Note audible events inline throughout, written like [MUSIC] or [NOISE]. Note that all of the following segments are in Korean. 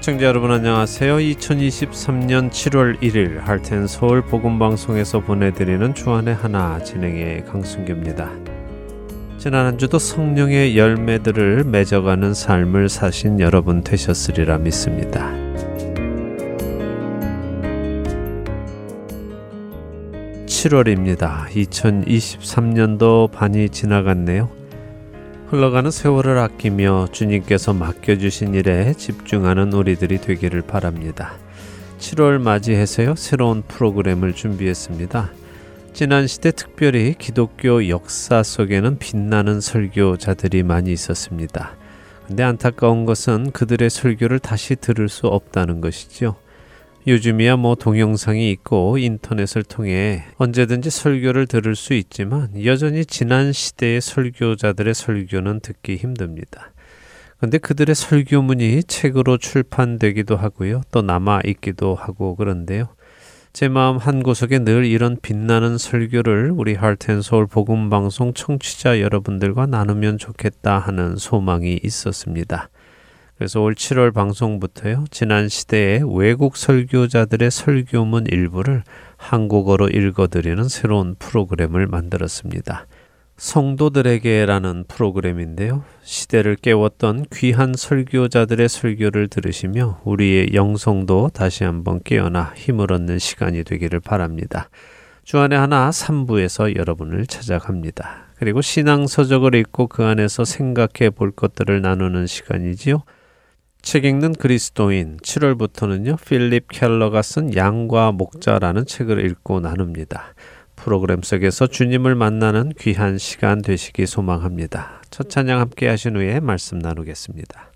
애청자 여러분 안녕하세요. 2023년 7월 1일 할텐 서울 복음 방송에서 보내드리는 주안의 하나 진행의 강순규입니다. 지난 한 주도 성령의 열매들을 맺어가는 삶을 사신 여러분 되셨으리라 믿습니다. 7월입니다. 2023년도 반이 지나갔네요. 흘러가는 세월을 아끼며 주님께서 맡겨주신 일에 집중하는 우리들이 되기를 바랍니다. 7월 맞이해서요, 새로운 프로그램을 준비했습니다. 지난 시대 특별히 기독교 역사 속에는 빛나는 설교자들이 많이 있었습니다. 근데 안타까운 것은 그들의 설교를 다시 들을 수 없다는 것이지요. 요즘이야 뭐 동영상이 있고 인터넷을 통해 언제든지 설교를 들을 수 있지만 여전히 지난 시대의 설교자들의 설교는 듣기 힘듭니다. 근데 그들의 설교문이 책으로 출판되기도 하고요. 또 남아 있기도 하고 그런데요. 제 마음 한 구석에 늘 이런 빛나는 설교를 우리 할텐서울 복음 방송 청취자 여러분들과 나누면 좋겠다 하는 소망이 있었습니다. 그래서 올 7월 방송부터요. 지난 시대의 외국 설교자들의 설교문 일부를 한국어로 읽어드리는 새로운 프로그램을 만들었습니다. 성도들에게라는 프로그램인데요. 시대를 깨웠던 귀한 설교자들의 설교를 들으시며 우리의 영성도 다시 한번 깨어나 힘을 얻는 시간이 되기를 바랍니다. 주안의 하나 3부에서 여러분을 찾아갑니다. 그리고 신앙서적을 읽고 그 안에서 생각해 볼 것들을 나누는 시간이지요. 책 읽는 그리스도인 7월부터는요. 필립 켈러가 쓴 양과 목자라는 책을 읽고 나눕니다. 프로그램 속에서 주님을 만나는 귀한 시간 되시기 소망합니다. 첫 찬양 함께 하신 후에 말씀 나누겠습니다.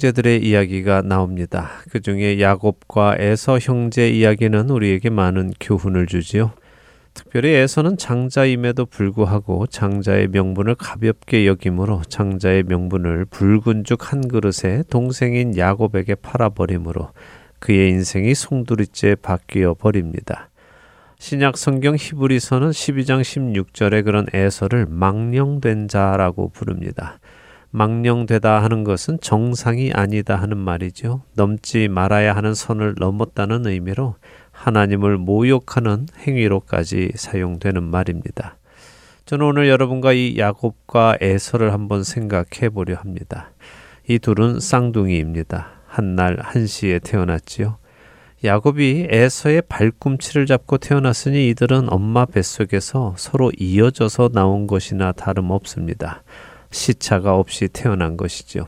형제들의 이야기가 나옵니다. 그 중에 야곱과 에서 형제 이야기는 우리에게 많은 교훈을 주지요. 특별히 에서는 장자임에도 불구하고 장자의 명분을 가볍게 여김으로 장자의 명분을 붉은 죽 한 그릇에 동생인 야곱에게 팔아버림으로 그의 인생이 송두리째 바뀌어 버립니다. 신약 성경 히브리서는 12장 16절에 그런 에서를 망령된 자라고 부릅니다. 망령되다 하는 것은 정상이 아니다 하는 말이죠. 넘지 말아야 하는 선을 넘었다는 의미로 하나님을 모욕하는 행위로까지 사용되는 말입니다. 저는 오늘 여러분과 이 야곱과 에서를 한번 생각해 보려 합니다. 이 둘은 쌍둥이입니다. 한날 한시에 태어났지요. 야곱이 에서의 발꿈치를 잡고 태어났으니 이들은 엄마 뱃속에서 서로 이어져서 나온 것이나 다름없습니다. 시차가 없이 태어난 것이죠.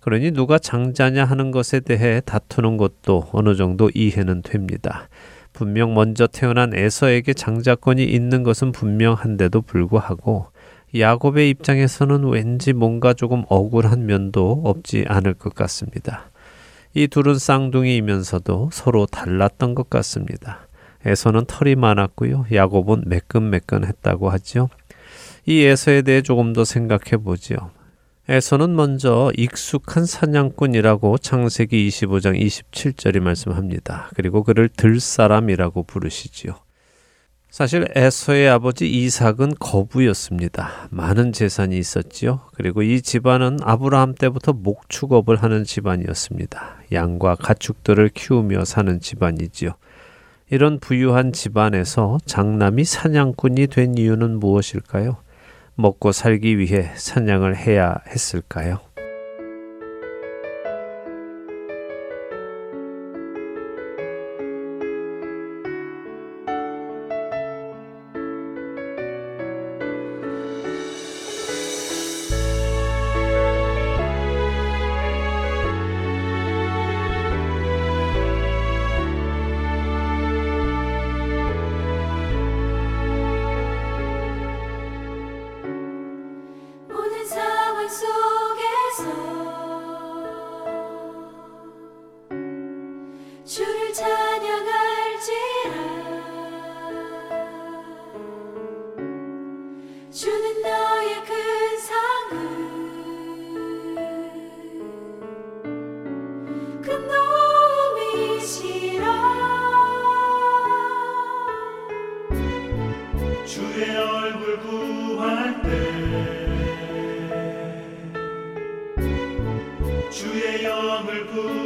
그러니 누가 장자냐 하는 것에 대해 다투는 것도 어느 정도 이해는 됩니다. 분명 먼저 태어난 에서에게 장자권이 있는 것은 분명한데도 불구하고 야곱의 입장에서는 왠지 뭔가 조금 억울한 면도 없지 않을 것 같습니다. 이 둘은 쌍둥이이면서도 서로 달랐던 것 같습니다. 에서는 털이 많았고요. 야곱은 매끈매끈했다고 하지요. 이 에서에 대해 조금 더 생각해 보지요. 에서는 먼저 익숙한 사냥꾼이라고 창세기 25장 27절이 말씀합니다. 그리고 그를 들사람이라고 부르시지요. 사실 에서의 아버지 이삭은 거부였습니다. 많은 재산이 있었지요. 그리고 이 집안은 아브라함 때부터 목축업을 하는 집안이었습니다. 양과 가축들을 키우며 사는 집안이지요. 이런 부유한 집안에서 장남이 사냥꾼이 된 이유는 무엇일까요? 먹고 살기 위해 사냥을 해야 했을까요? 그 살아나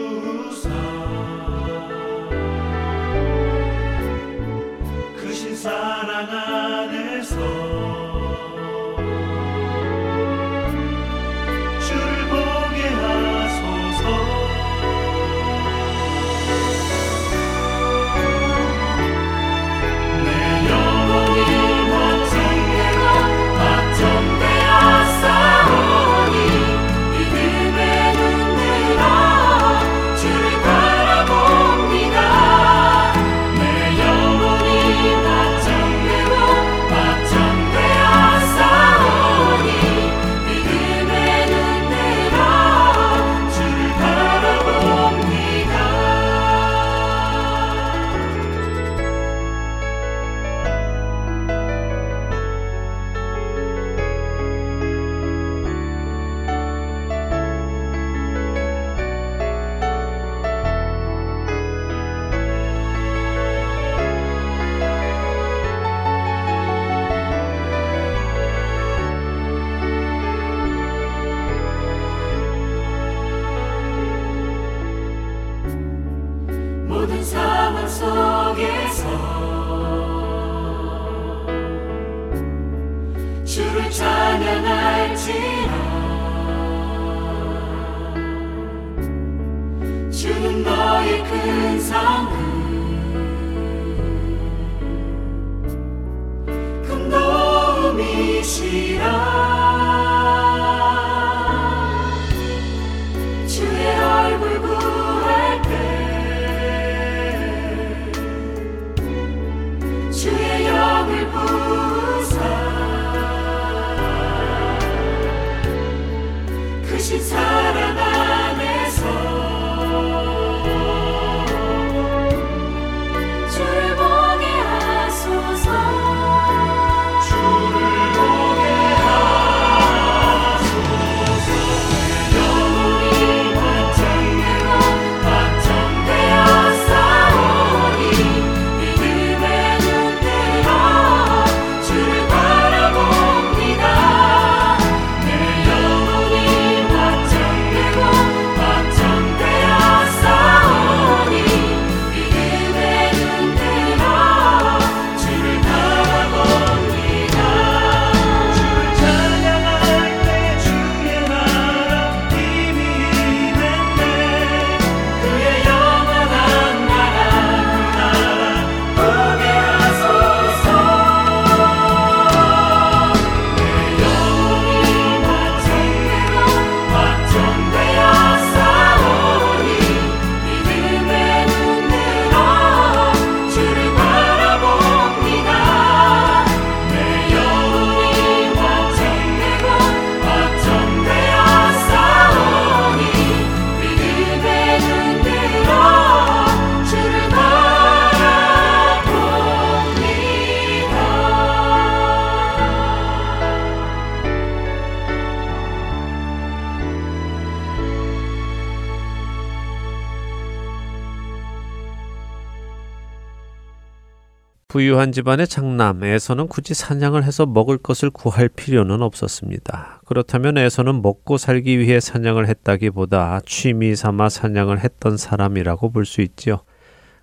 부유한 집안의 장남 에서는 굳이 사냥을 해서 먹을 것을 구할 필요는 없었습니다. 그렇다면 에서는 먹고 살기 위해 사냥을 했다기보다 취미 삼아 사냥을 했던 사람이라고 볼 수 있지요.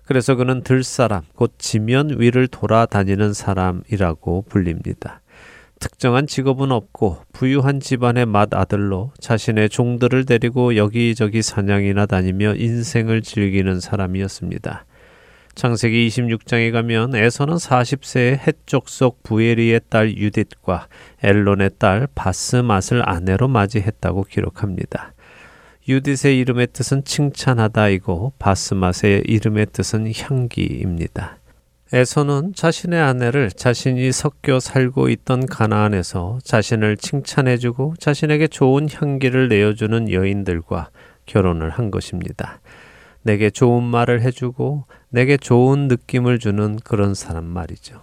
그래서 그는 들사람, 곧 지면 위를 돌아다니는 사람이라고 불립니다. 특정한 직업은 없고 부유한 집안의 맏아들로 자신의 종들을 데리고 여기저기 사냥이나 다니며 인생을 즐기는 사람이었습니다. 창세기 26장에 가면 에서는 40세의 해족속 부에리의 딸 유딧과 엘론의 딸 바스맛을 아내로 맞이했다고 기록합니다. 유딧의 이름의 뜻은 칭찬하다이고 바스맛의 이름의 뜻은 향기입니다. 에서는 자신의 아내를 자신이 섞여 살고 있던 가나안에서 자신을 칭찬해주고 자신에게 좋은 향기를 내어주는 여인들과 결혼을 한 것입니다. 내게 좋은 말을 해주고 내게 좋은 느낌을 주는 그런 사람 말이죠.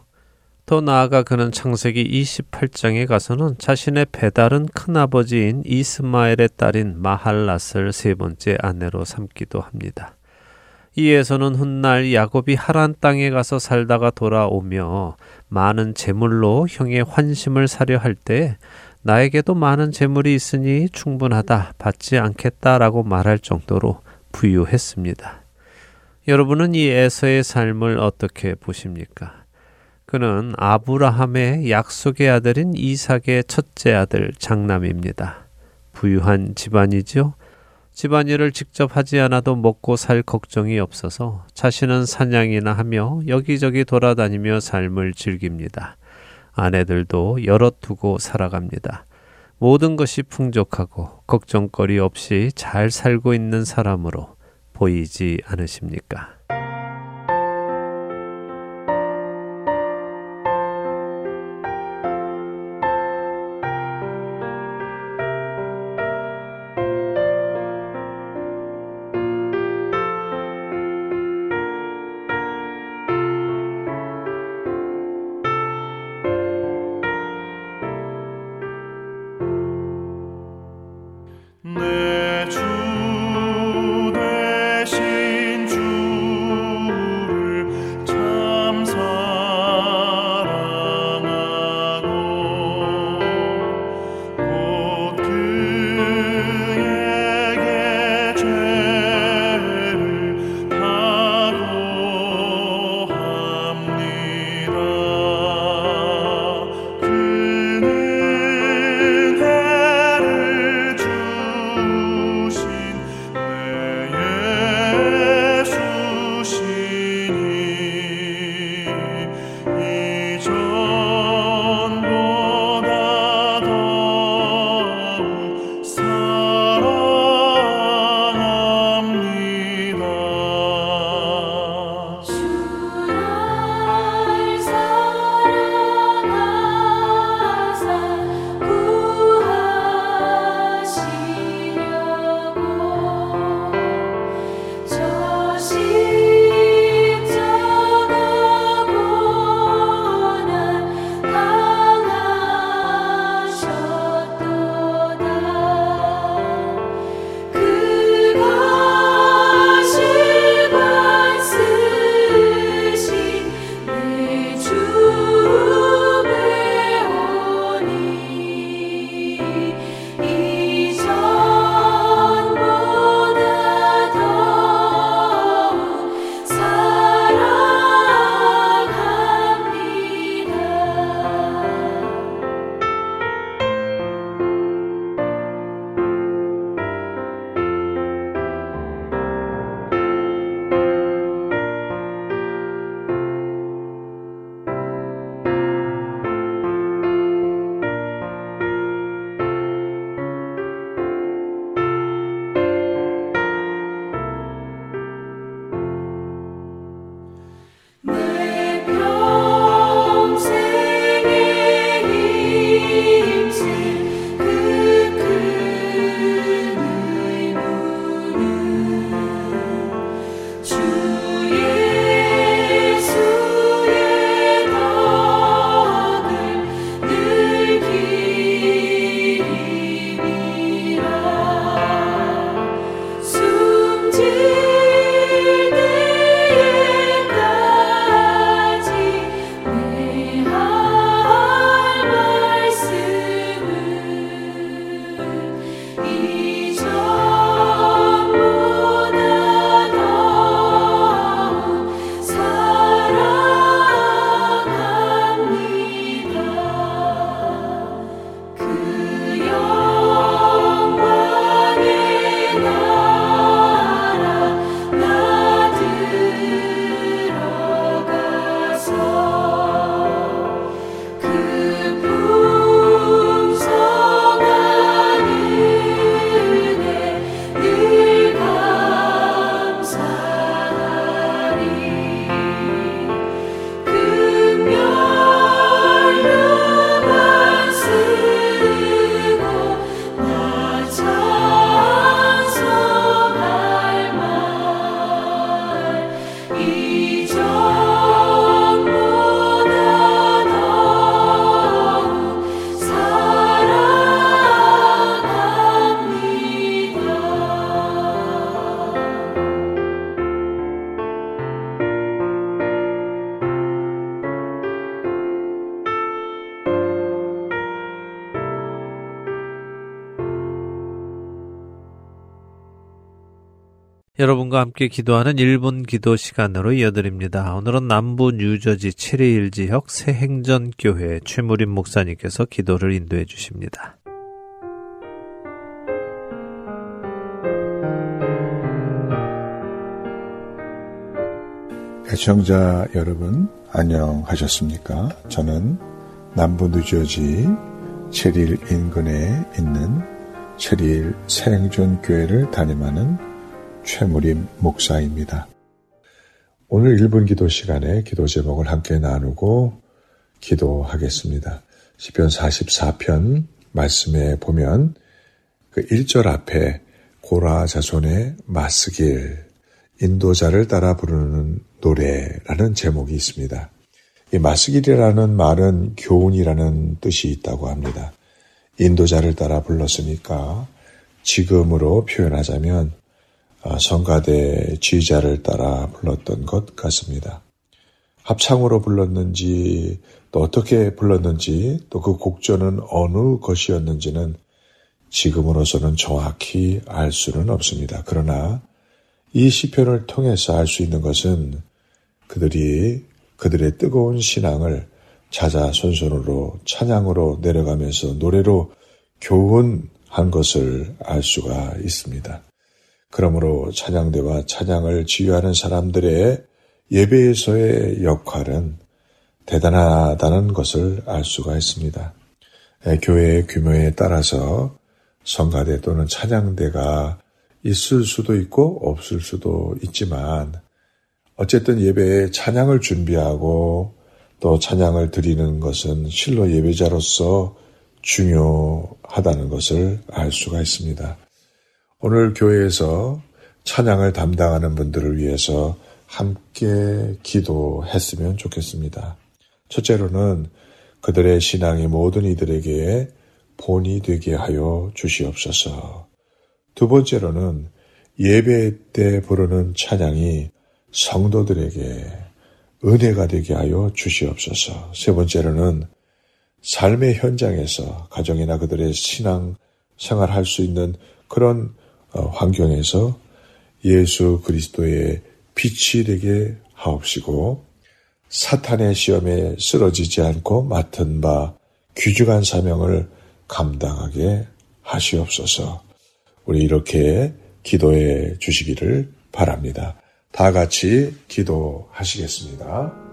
더 나아가 그는 창세기 28장에 가서는 자신의 배다른 큰아버지인 이스마엘의 딸인 마할랏을 세 번째 아내로 삼기도 합니다. 이에서는 훗날 야곱이 하란 땅에 가서 살다가 돌아오며 많은 재물로 형의 환심을 사려 할 때 나에게도 많은 재물이 있으니 충분하다 받지 않겠다라고 말할 정도로 부유했습니다. 여러분은 이 에서의 삶을 어떻게 보십니까? 그는 아브라함의 약속의 아들인 이삭의 첫째 아들 장남입니다. 부유한 집안이죠. 집안일을 직접 하지 않아도 먹고 살 걱정이 없어서 자신은 사냥이나 하며 여기저기 돌아다니며 삶을 즐깁니다. 아내들도 여럿 두고 살아갑니다. 모든 것이 풍족하고 걱정거리 없이 잘 살고 있는 사람으로 보이지 않으십니까? 여러분과 함께 기도하는 1분 기도 시간으로 이어드립니다. 오늘은 남부 뉴저지 7일 지역 새행전교회 최무림 목사님께서 기도를 인도해 주십니다. 애청자 여러분 안녕하셨습니까? 저는 남부 뉴저지 체릴 인근에 있는 체릴 새행전 교회를 담임하는 최무림 목사입니다. 오늘 1분 기도 시간에 기도 제목을 함께 나누고 기도하겠습니다. 시편 44편 말씀에 보면 그 1절 앞에 고라 자손의 마스길 인도자를 따라 부르는 노래라는 제목이 있습니다. 이 마스길이라는 말은 교훈이라는 뜻이 있다고 합니다. 인도자를 따라 불렀으니까 지금으로 표현하자면 아, 성가대 지휘자를 따라 불렀던 것 같습니다. 합창으로 불렀는지 또 어떻게 불렀는지 또 그 곡조는 어느 것이었는지는 지금으로서는 정확히 알 수는 없습니다. 그러나 이 시편을 통해서 알 수 있는 것은 그들이 그들의 뜨거운 신앙을 자자손손으로 찬양으로 내려가면서 노래로 교훈한 것을 알 수가 있습니다. 그러므로 찬양대와 찬양을 지휘하는 사람들의 예배에서의 역할은 대단하다는 것을 알 수가 있습니다. 교회의 규모에 따라서 성가대 또는 찬양대가 있을 수도 있고 없을 수도 있지만 어쨌든 예배에 찬양을 준비하고 또 찬양을 드리는 것은 실로 예배자로서 중요하다는 것을 알 수가 있습니다. 오늘 교회에서 찬양을 담당하는 분들을 위해서 함께 기도했으면 좋겠습니다. 첫째로는 그들의 신앙이 모든 이들에게 본이 되게 하여 주시옵소서. 두 번째로는 예배 때 부르는 찬양이 성도들에게 은혜가 되게 하여 주시옵소서. 세 번째로는 삶의 현장에서 가정이나 그들의 신앙 생활할 수 있는 그런 어, 환경에서 예수 그리스도의 빛이 되게 하옵시고 사탄의 시험에 쓰러지지 않고 맡은 바 귀중한 사명을 감당하게 하시옵소서. 우리 이렇게 기도해 주시기를 바랍니다. 다 같이 기도하시겠습니다.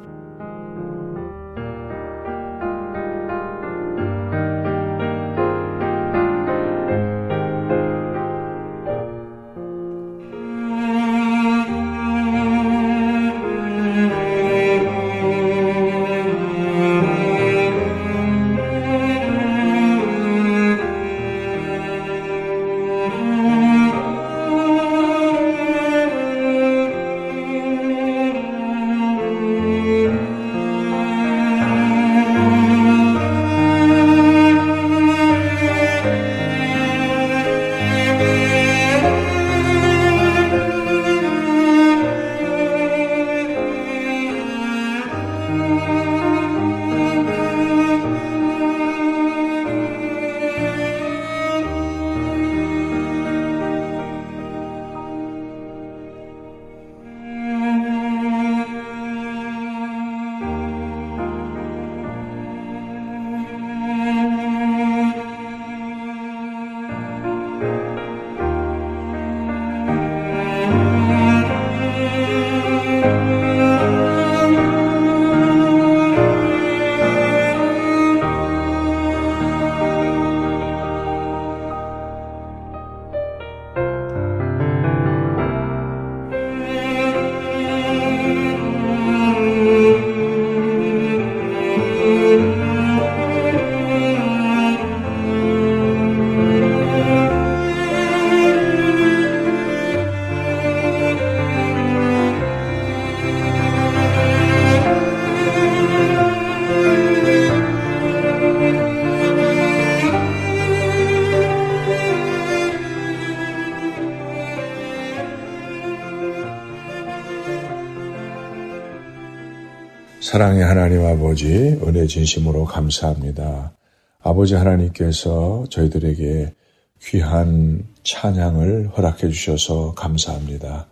사랑의 하나님 아버지, 은혜 진심으로 감사합니다. 아버지 하나님께서 저희들에게 귀한 찬양을 허락해 주셔서 감사합니다.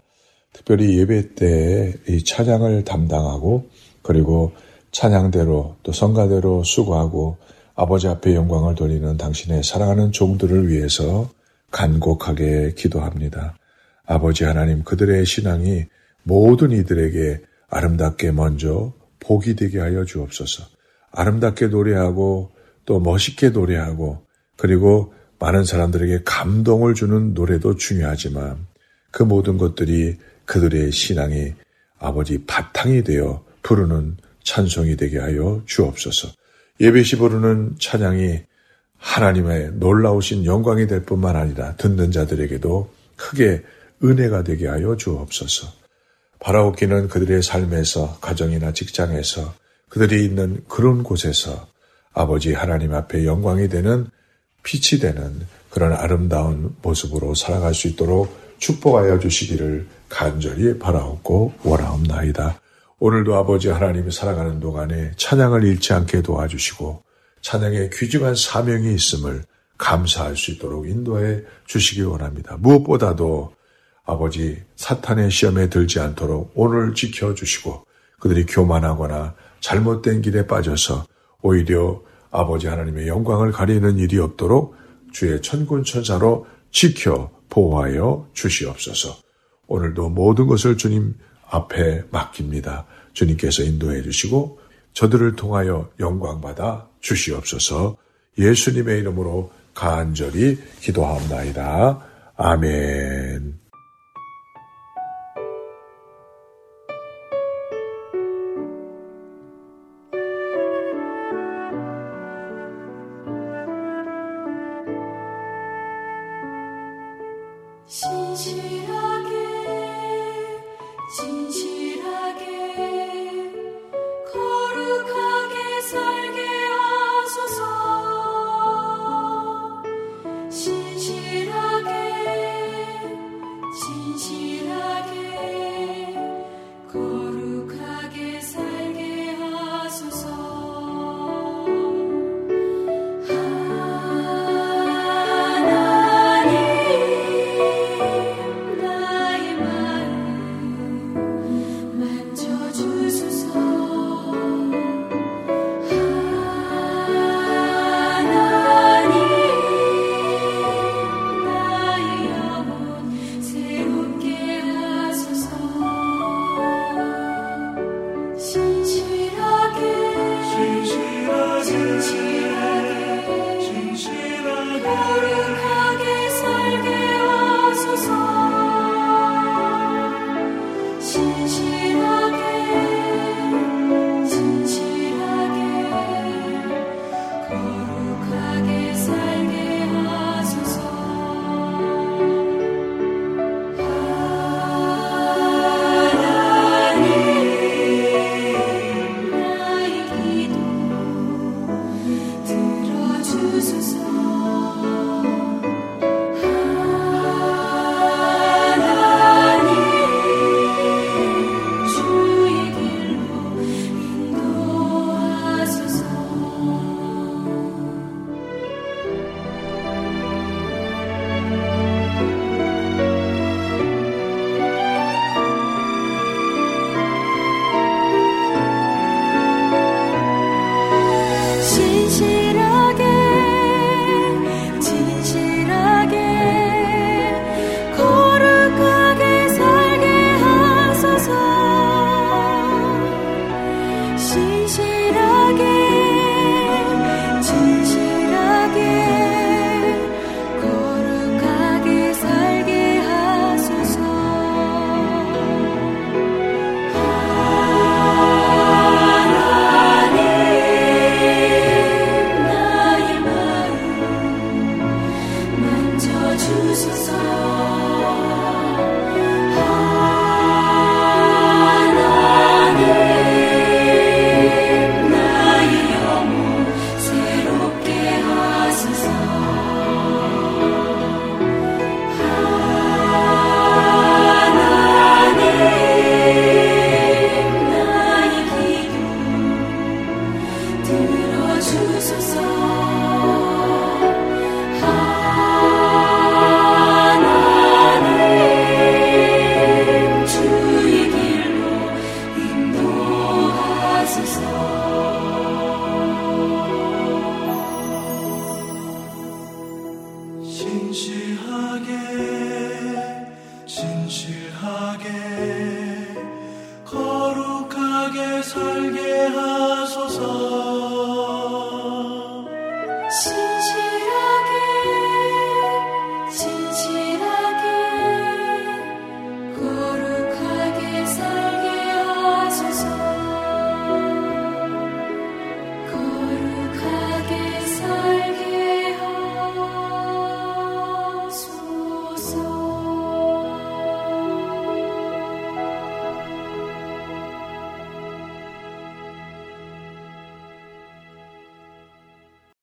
특별히 예배 때 이 찬양을 담당하고 그리고 찬양대로 또 성가대로 수고하고 아버지 앞에 영광을 돌리는 당신의 사랑하는 종들을 위해서 간곡하게 기도합니다. 아버지 하나님 그들의 신앙이 모든 이들에게 아름답게 먼저 복이 되게 하여 주옵소서. 아름답게 노래하고 또 멋있게 노래하고 그리고 많은 사람들에게 감동을 주는 노래도 중요하지만 그 모든 것들이 그들의 신앙이 아버지 바탕이 되어 부르는 찬송이 되게 하여 주옵소서. 예배시 부르는 찬양이 하나님의 놀라우신 영광이 될 뿐만 아니라 듣는 자들에게도 크게 은혜가 되게 하여 주옵소서. 바라옵기는 그들의 삶에서 가정이나 직장에서 그들이 있는 그런 곳에서 아버지 하나님 앞에 영광이 되는 빛이 되는 그런 아름다운 모습으로 살아갈 수 있도록 축복하여 주시기를 간절히 바라옵고 원하옵나이다. 오늘도 아버지 하나님이 살아가는 동안에 찬양을 잃지 않게 도와주시고 찬양에 귀중한 사명이 있음을 감사할 수 있도록 인도해 주시기 원합니다. 무엇보다도 아버지 사탄의 시험에 들지 않도록 오늘 지켜주시고 그들이 교만하거나 잘못된 길에 빠져서 오히려 아버지 하나님의 영광을 가리는 일이 없도록 주의 천군 천사로 지켜 보호하여 주시옵소서. 오늘도 모든 것을 주님 앞에 맡깁니다. 주님께서 인도해 주시고 저들을 통하여 영광 받아 주시옵소서 예수님의 이름으로 간절히 기도하옵나이다. 아멘.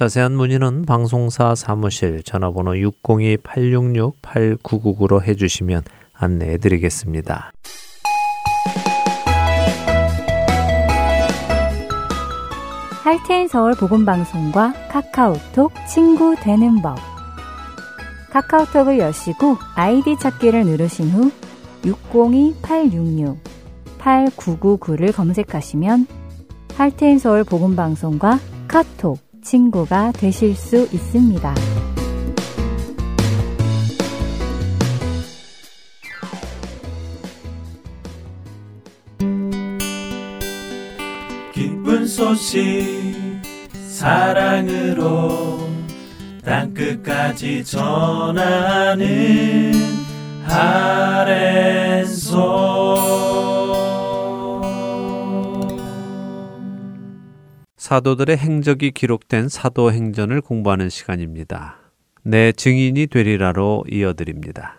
자세한 문의는 방송사 사무실 전화번호 602-866-8999로 해주시면 안내해 드리겠습니다. 할테인 서울 복음방송과 카카오톡 친구 되는 법. 카카오톡을 여시고 아이디 찾기를 누르신 후 602-866-8999를 검색하시면 할테인 서울 복음방송과 카톡 친구가 되실 수 있습니다. 기쁜 소식 사랑으로 땅끝까지 전하는 아랜소 사도들의 행적이 기록된 사도행전을 공부하는 시간입니다. 내 증인이 되리라로 이어드립니다.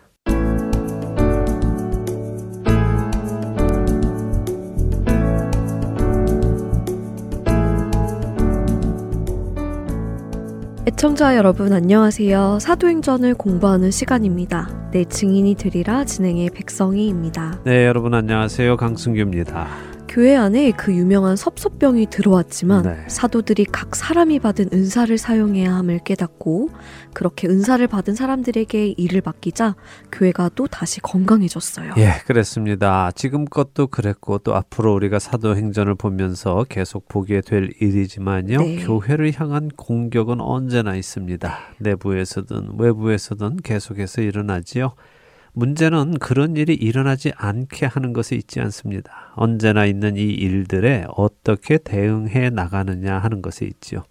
애청자 여러분 안녕하세요. 사도행전을 공부하는 시간입니다. 내 증인이 되리라 진행의 백성희입니다. 네, 여러분 안녕하세요. 강승규입니다. 교회 안에 그 유명한 섭섭병이 들어왔지만 네. 사도들이 각 사람이 받은 은사를 사용해야 함을 깨닫고 그렇게 은사를 받은 사람들에게 일을 맡기자 교회가 또 다시 건강해졌어요. 예, 그랬습니다. 지금것도 그랬고 또 앞으로 우리가 사도행전을 보면서 계속 보게 될 일이지만요. 네. 교회를 향한 공격은 언제나 있습니다. 내부에서든 외부에서든 계속해서 일어나지요. 문제는 그런 일이 일어나지 않게 하는 것에 있지 않습니다. 언제나 있는 이 일들에 어떻게 대응해 나가느냐 하는 것에 있지요.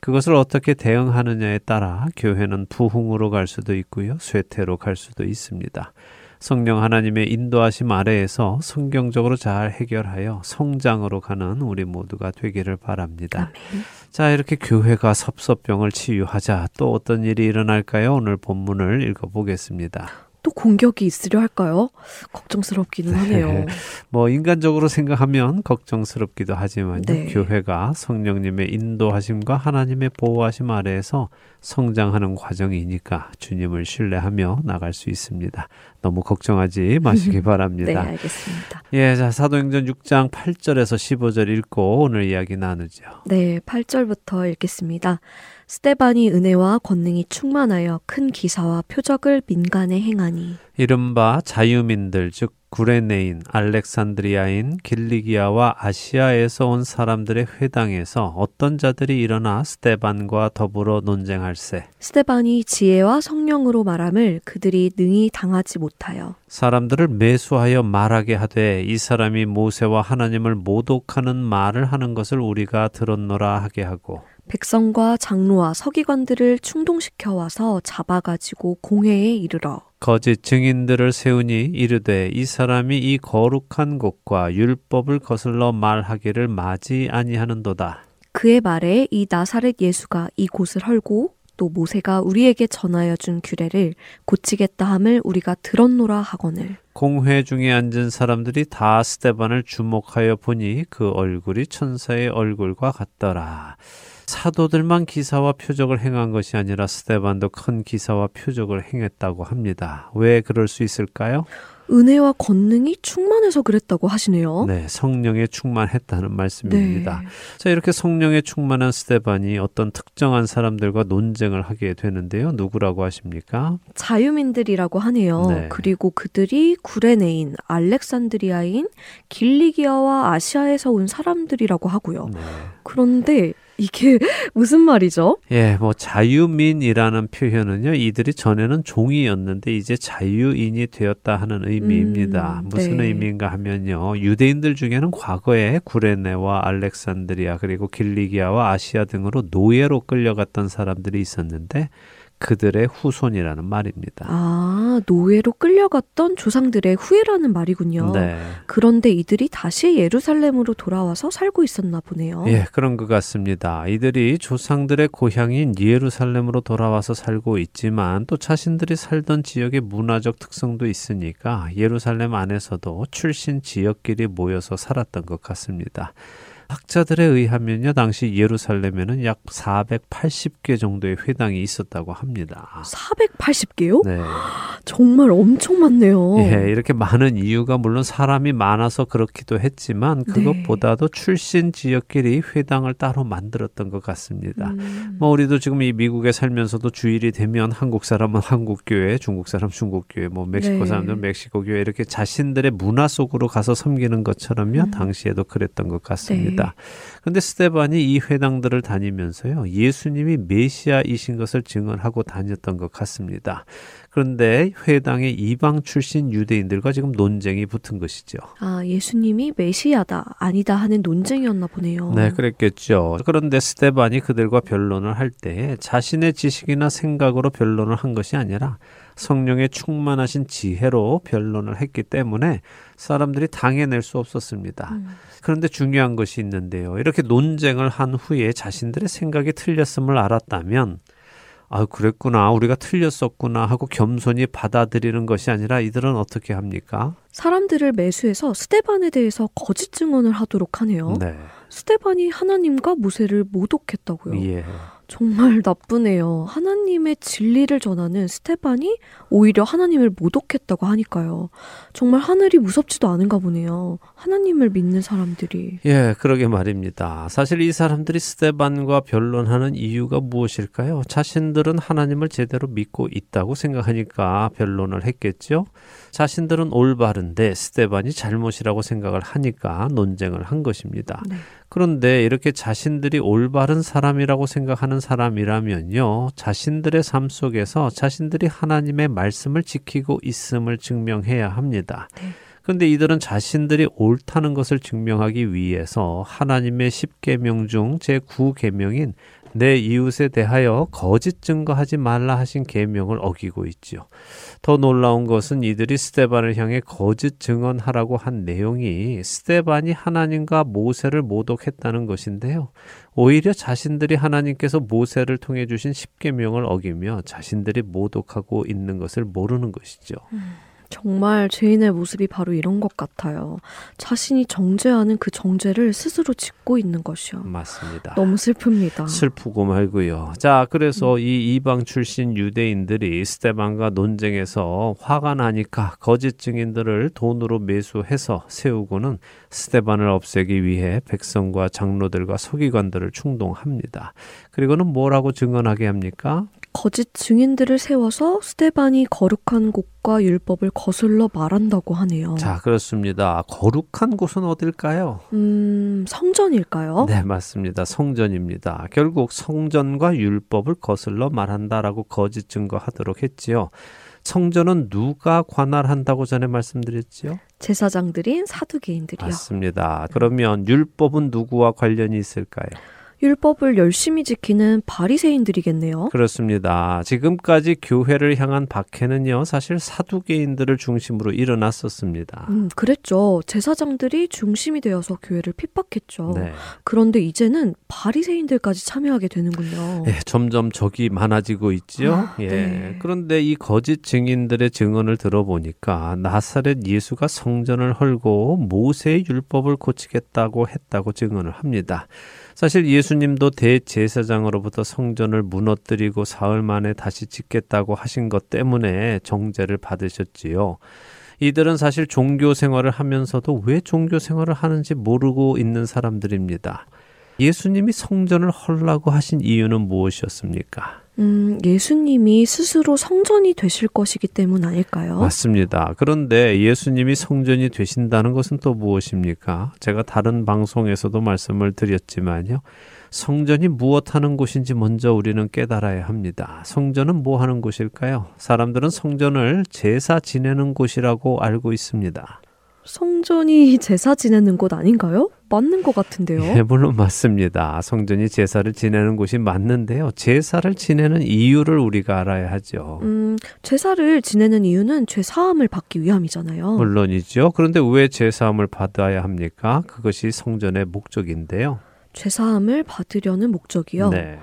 그것을 어떻게 대응하느냐에 따라 교회는 부흥으로 갈 수도 있고요. 쇠퇴로 갈 수도 있습니다. 성령 하나님의 인도하심 아래에서 성경적으로 잘 해결하여 성장으로 가는 우리 모두가 되기를 바랍니다. 아멘. 자, 이렇게 교회가 섭섭병을 치유하자 또 어떤 일이 일어날까요? 오늘 본문을 읽어보겠습니다. 또 공격이 있으려 할까요? 걱정스럽기는 하네요. 네. [LAUGHS] 뭐 인간적으로 생각하면 걱정스럽기도 하지만 네. 교회가 성령님의 인도하심과 하나님의 보호하심 아래에서 성장하는 과정이니까 주님을 신뢰하며 나갈 수 있습니다. 너무 걱정하지 마시기 [LAUGHS] 바랍니다. 네, 알겠습니다. 예, 자, 사도행전 6장 8절에서 15절 읽고 오늘 이야기 나누죠. 네, 8절부터 읽겠습니다. 스테반이 은혜와 권능이 충만하여 큰 기사와 표적을 민간에 행하니. 이른바 자유민들 즉 구레네인, 알렉산드리아인, 길리기아와 아시아에서 온 사람들의 회당에서 어떤 자들이 일어나 스테반과 더불어 논쟁할세. 스테반이 지혜와 성령으로 말함을 그들이 능히 당하지 못하여. 사람들을 매수하여 말하게 하되 이 사람이 모세와 하나님을 모독하는 말을 하는 것을 우리가 들었노라 하게 하고 백성과 장로와 서기관들을 충동시켜 와서 잡아가지고 공회에 이르러 거짓 증인들을 세우니 이르되 이 사람이 이 거룩한 곳과 율법을 거슬러 말하기를 마지 아니하는도다. 그의 말에 이 나사렛 예수가 이 곳을 헐고 또 모세가 우리에게 전하여 준 규례를 고치겠다 함을 우리가 들었노라 하거늘. 공회 중에 앉은 사람들이 다 스테반을 주목하여 보니 그 얼굴이 천사의 얼굴과 같더라. 사도들만 기사와 표적을 행한 것이 아니라 스테반도 큰 기사와 표적을 행했다고 합니다. 왜 그럴 수 있을까요? 은혜와 권능이 충만해서 그랬다고 하시네요. 네, 성령에 충만했다는 말씀입니다. 네. 자, 이렇게 성령에 충만한 스테반이 어떤 특정한 사람들과 논쟁을 하게 되는데요. 누구라고 하십니까? 자유민들이라고 하네요. 네. 그리고 그들이 구레네인, 알렉산드리아인, 길리기아와 아시아에서 온 사람들이라고 하고요. 네. 그런데 이게 [LAUGHS] 무슨 말이죠? 예, 뭐 자유민이라는 표현은요, 이들이 전에는 종이었는데 이제 자유인이 되었다 하는 의미입니다. 음, 무슨 네. 의미인가 하면요, 유대인들 중에는 과거에 구레네와 알렉산드리아 그리고 길리기아와 아시아 등으로 노예로 끌려갔던 사람들이 있었는데 그들의 후손이라는 말입니다. 아, 노예로 끌려갔던 조상들의 후예라는 말이군요. 네. 그런데 이들이 다시 예루살렘으로 돌아와서 살고 있었나 보네요. 예, 그런 것 같습니다. 이들이 조상들의 고향인 예루살렘으로 돌아와서 살고 있지만 또 자신들이 살던 지역의 문화적 특성도 있으니까 예루살렘 안에서도 출신 지역끼리 모여서 살았던 것 같습니다. 학자들에 의하면요, 당시 예루살렘에는 약 480개 정도의 회당이 있었다고 합니다. 480개요? 네. 정말 엄청 많네요. 예, 이렇게 많은 이유가 물론 사람이 많아서 그렇기도 했지만 네. 그것보다도 네. 출신 지역끼리 회당을 따로 만들었던 것 같습니다. 음. 뭐 우리도 지금 이 미국에 살면서도 주일이 되면 한국 사람은 한국 교회, 중국 사람 중국 교회, 뭐 멕시코 네. 사람들은 멕시코 교회 이렇게 자신들의 문화 속으로 가서 섬기는 것처럼요. 음. 당시에도 그랬던 것 같습니다. 있습니다. 그런데 스테반이 이 회당들을 다니면서요. 예수님이 메시아이신 것을 증언하고 다녔던 것 같습니다. 그런데 회당의 이방 출신 유대인들과 지금 논쟁이 붙은 것이죠. 아, 예수님이 메시아다, 아니다 하는 논쟁이었나 보네요. 네, 그랬겠죠. 그런데 스테반이 그들과 변론을 할 때 자신의 지식이나 생각으로 변론을 한 것이 아니라 성령의 충만하신 지혜로 변론을 했기 때문에 사람들이 당해낼 수 없었습니다. 음. 그런데 중요한 것이 있는데요. 이렇게 논쟁을 한 후에 자신들의 생각이 틀렸음을 알았다면 아, 그랬구나. 우리가 틀렸었구나 하고 겸손히 받아들이는 것이 아니라 이들은 어떻게 합니까? 사람들을 매수해서 스테반에 대해서 거짓 증언을 하도록 하네요. 네. 스테반이 하나님과 모세를 모독했다고요. 예. 정말 나쁘네요. 하나님의 진리를 전하는 스테반이 오히려 하나님을 모독했다고 하니까요. 정말 하늘이 무섭지도 않은가 보네요. 하나님을 믿는 사람들이. 예, 그러게 말입니다. 사실 이 사람들이 스테반과 변론하는 이유가 무엇일까요? 자신들은 하나님을 제대로 믿고 있다고 생각하니까 변론을 했겠죠. 자신들은 올바른데 스테반이 잘못이라고 생각을 하니까 논쟁을 한 것입니다. 네. 그런데 이렇게 자신들이 올바른 사람이라고 생각하는 사람이라면요, 자신들의 삶 속에서 자신들이 하나님의 말씀을 지키고 있음을 증명해야 합니다. 네. 그런데 이들은 자신들이 옳다는 것을 증명하기 위해서 하나님의 10계명 중 제9계명인 내 이웃에 대하여 거짓 증거하지 말라 하신 계명을 어기고 있지요. 더 놀라운 것은 이들이 스테반을 향해 거짓 증언하라고 한 내용이 스테반이 하나님과 모세를 모독했다는 것인데요. 오히려 자신들이 하나님께서 모세를 통해 주신 십계명을 어기며 자신들이 모독하고 있는 것을 모르는 것이죠. 음. 정말 죄인의 모습이 바로 이런 것 같아요. 자신이 정죄하는 그 정죄를 스스로 짓고 있는 것이요. 맞습니다. 너무 슬픕니다. 슬프고 말고요. 자, 그래서 음. 이 이방 출신 유대인들이 스테반과 논쟁에서 화가 나니까 거짓 증인들을 돈으로 매수해서 세우고는 스테반을 없애기 위해 백성과 장로들과 서기관들을 충동합니다. 그리고는 뭐라고 증언하게 합니까? 거짓 증인들을 세워서 스테반이 거룩한 곳과 율법을 거슬러 말한다고 하네요. 자, 그렇습니다. 거룩한 곳은 어딜까요? 음, 성전일까요? 네, 맞습니다. 성전입니다. 결국 성전과 율법을 거슬러 말한다라고 거짓 증거하도록 했지요. 성전은 누가 관할한다고 전에 말씀드렸지요? 제사장들인 사두개인들이요. 맞습니다. 그러면 율법은 누구와 관련이 있을까요? 율법을 열심히 지키는 바리새인들이겠네요. 그렇습니다. 지금까지 교회를 향한 박해는요, 사실 사두개인들을 중심으로 일어났었습니다. 음, 그랬죠. 제사장들이 중심이 되어서 교회를 핍박했죠. 네. 그런데 이제는 바리새인들까지 참여하게 되는군요. 예, 점점 적이 많아지고 있죠. 아, 예. 네. 그런데 이 거짓 증인들의 증언을 들어보니까 나사렛 예수가 성전을 헐고 모세의 율법을 고치겠다고 했다고 증언을 합니다. 사실 예수님도 대제사장으로부터 성전을 무너뜨리고 사흘 만에 다시 짓겠다고 하신 것 때문에 정죄를 받으셨지요. 이들은 사실 종교 생활을 하면서도 왜 종교 생활을 하는지 모르고 있는 사람들입니다. 예수님이 성전을 헐라고 하신 이유는 무엇이었습니까? 음, 예수님이 스스로 성전이 되실 것이기 때문 아닐까요? 맞습니다. 그런데 예수님이 성전이 되신다는 것은 또 무엇입니까? 제가 다른 방송에서도 말씀을 드렸지만요. 성전이 무엇 하는 곳인지 먼저 우리는 깨달아야 합니다. 성전은 뭐 하는 곳일까요? 사람들은 성전을 제사 지내는 곳이라고 알고 있습니다. 성전이 제사 지내는 곳 아닌가요? 맞는 것 같은데요. 예, 물론 맞습니다. 성전이 제사를 지내는 곳이 맞는데요. 제사를 지내는 이유를 우리가 알아야 하죠. 음, 제사를 지내는 이유는 죄 사함을 받기 위함이잖아요. 물론이죠. 그런데 왜 제사함을 받아야 합니까? 그것이 성전의 목적인데요. 죄 사함을 받으려는 목적이요. 네.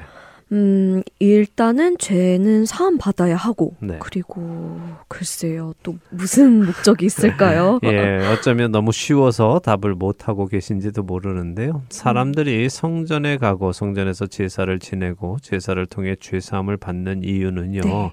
음, 일단은 죄는 사함 받아야 하고, 네. 그리고 글쎄요, 또 무슨 목적이 있을까요? [LAUGHS] 예, 어쩌면 너무 쉬워서 답을 못 하고 계신지도 모르는데요. 사람들이 성전에 가고 성전에서 제사를 지내고 제사를 통해 죄 사함을 받는 이유는요. 네.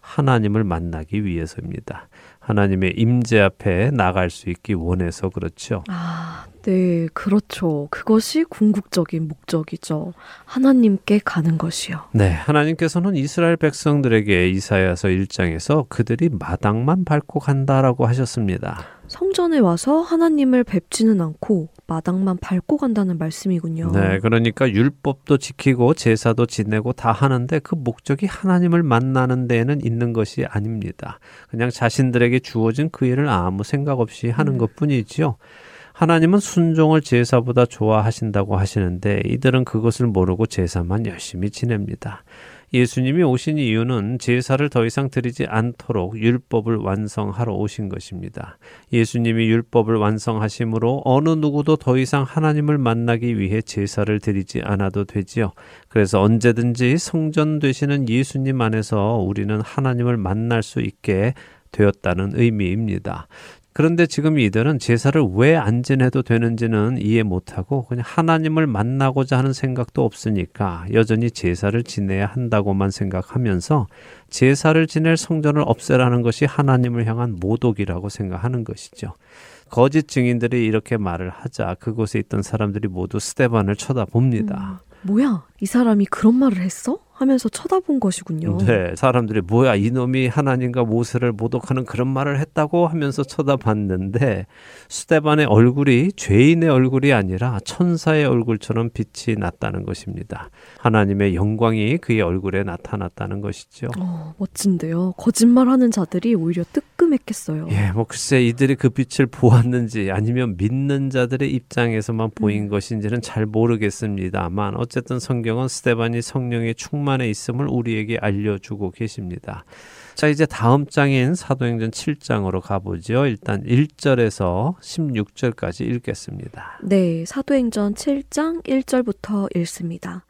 하나님을 만나기 위해서입니다. 하나님의 임재 앞에 나갈 수 있기 원해서 그렇죠. 아, 네, 그렇죠. 그것이 궁극적인 목적이죠. 하나님께 가는 것이요. 네, 하나님께서는 이스라엘 백성들에게 이사야서 1장에서 그들이 마당만 밟고 간다라고 하셨습니다. 성전에 와서 하나님을 뵙지는 않고 마당만 밟고 간다는 말씀이군요. 네, 그러니까 율법도 지키고 제사도 지내고 다 하는데 그 목적이 하나님을 만나는 데에는 있는 것이 아닙니다. 그냥 자신들에게 주어진 그 일을 아무 생각 없이 하는 음. 것뿐이지요. 하나님은 순종을 제사보다 좋아하신다고 하시는데 이들은 그것을 모르고 제사만 열심히 지냅니다. 예수님이 오신 이유는 제사를 더 이상 드리지 않도록 율법을 완성하러 오신 것입니다. 예수님이 율법을 완성하심으로 어느 누구도 더 이상 하나님을 만나기 위해 제사를 드리지 않아도 되지요. 그래서 언제든지 성전 되시는 예수님 안에서 우리는 하나님을 만날 수 있게 되었다는 의미입니다. 그런데 지금 이들은 제사를 왜 안 지내도 되는지는 이해 못하고 그냥 하나님을 만나고자 하는 생각도 없으니까 여전히 제사를 지내야 한다고만 생각하면서 제사를 지낼 성전을 없애라는 것이 하나님을 향한 모독이라고 생각하는 것이죠. 거짓 증인들이 이렇게 말을 하자 그곳에 있던 사람들이 모두 스테반을 쳐다봅니다. 음, 뭐야? 이 사람이 그런 말을 했어? 하면서 쳐다본 것이군요. 네, 사람들이 뭐야 이놈이 하나님과 모세를 모독하는 그런 말을 했다고 하면서 쳐다봤는데 스테반의 얼굴이 죄인의 얼굴이 아니라 천사의 얼굴처럼 빛이 났다는 것입니다. 하나님의 영광이 그의 얼굴에 나타났다는 것이죠. 어, 멋진데요. 거짓말하는 자들이 오히려 뜨끔했겠어요. 예, 뭐 글쎄 이들이 그 빛을 보았는지 아니면 믿는 자들의 입장에서만 보인 음. 것인지는 잘 모르겠습니다만 어쨌든 성경은 스테반이 성령의 충충 만에 있음을 우리에게 알려주고 계십니다. 자, 이제 다음 장인 사도행전 7장으로 가보죠. 일단 1절에서 16절까지 읽겠습니다. 네, 사도행전 7장 1절부터 읽습니다.